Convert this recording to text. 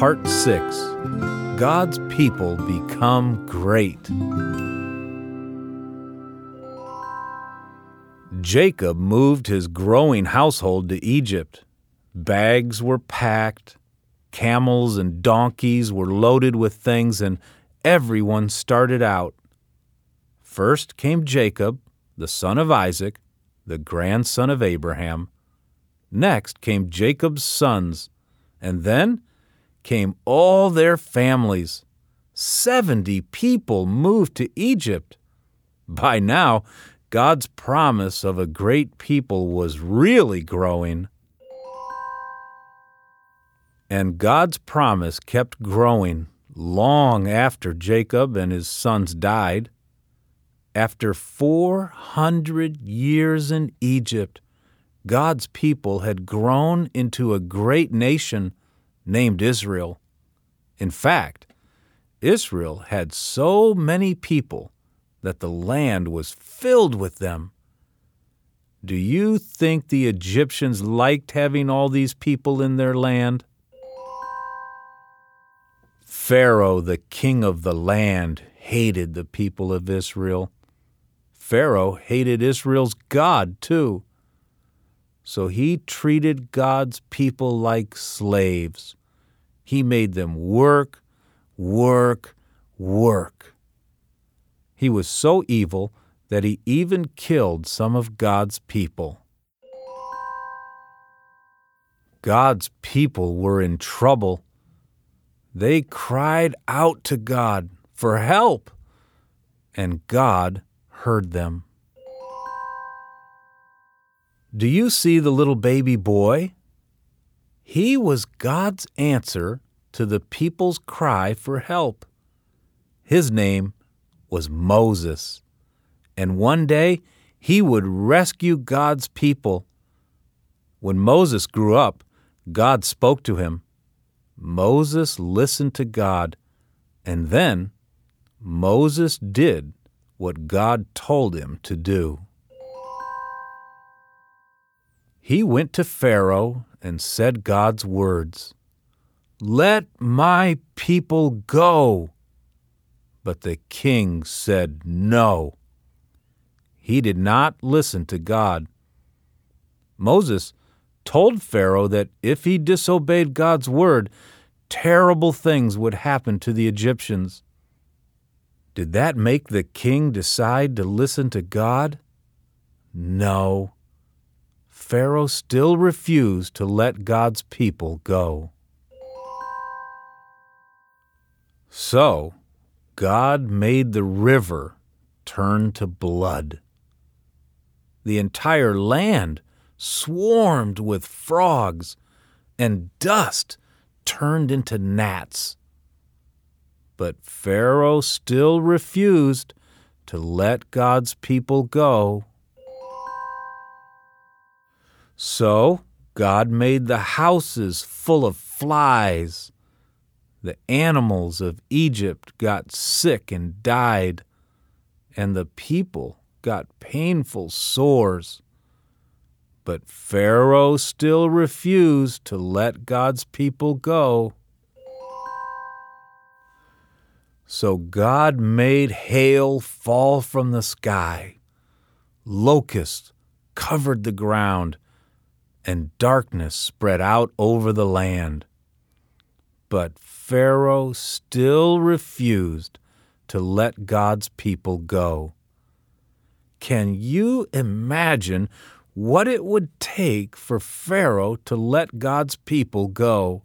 Part 6 God's People Become Great. Jacob moved his growing household to Egypt. Bags were packed, camels and donkeys were loaded with things, and everyone started out. First came Jacob, the son of Isaac, the grandson of Abraham. Next came Jacob's sons, and then came all their families. Seventy people moved to Egypt. By now, God's promise of a great people was really growing. And God's promise kept growing long after Jacob and his sons died. After 400 years in Egypt, God's people had grown into a great nation named Israel. In fact, Israel had so many people that the land was filled with them. Do you think the Egyptians liked having all these people in their land? Pharaoh, the king of the land, hated the people of Israel. Pharaoh hated Israel's God, too. So he treated God's people like slaves. He made them work, work, work. He was so evil that he even killed some of God's people. God's people were in trouble. They cried out to God for help, and God heard them. Do you see the little baby boy? He was God's answer to the people's cry for help. His name was Moses, and one day he would rescue God's people. When Moses grew up, God spoke to him. Moses listened to God, and then Moses did what God told him to do. He went to Pharaoh and said God's words Let my people go. But the king said no. He did not listen to God. Moses told Pharaoh that if he disobeyed God's word, terrible things would happen to the Egyptians. Did that make the king decide to listen to God? No. Pharaoh still refused to let God's people go. So, God made the river turn to blood. The entire land swarmed with frogs, and dust turned into gnats. But Pharaoh still refused to let God's people go. So God made the houses full of flies. The animals of Egypt got sick and died, and the people got painful sores. But Pharaoh still refused to let God's people go. So God made hail fall from the sky. Locusts covered the ground, and darkness spread out over the land. But Pharaoh still refused to let God's people go. Can you imagine what it would take for Pharaoh to let God's people go?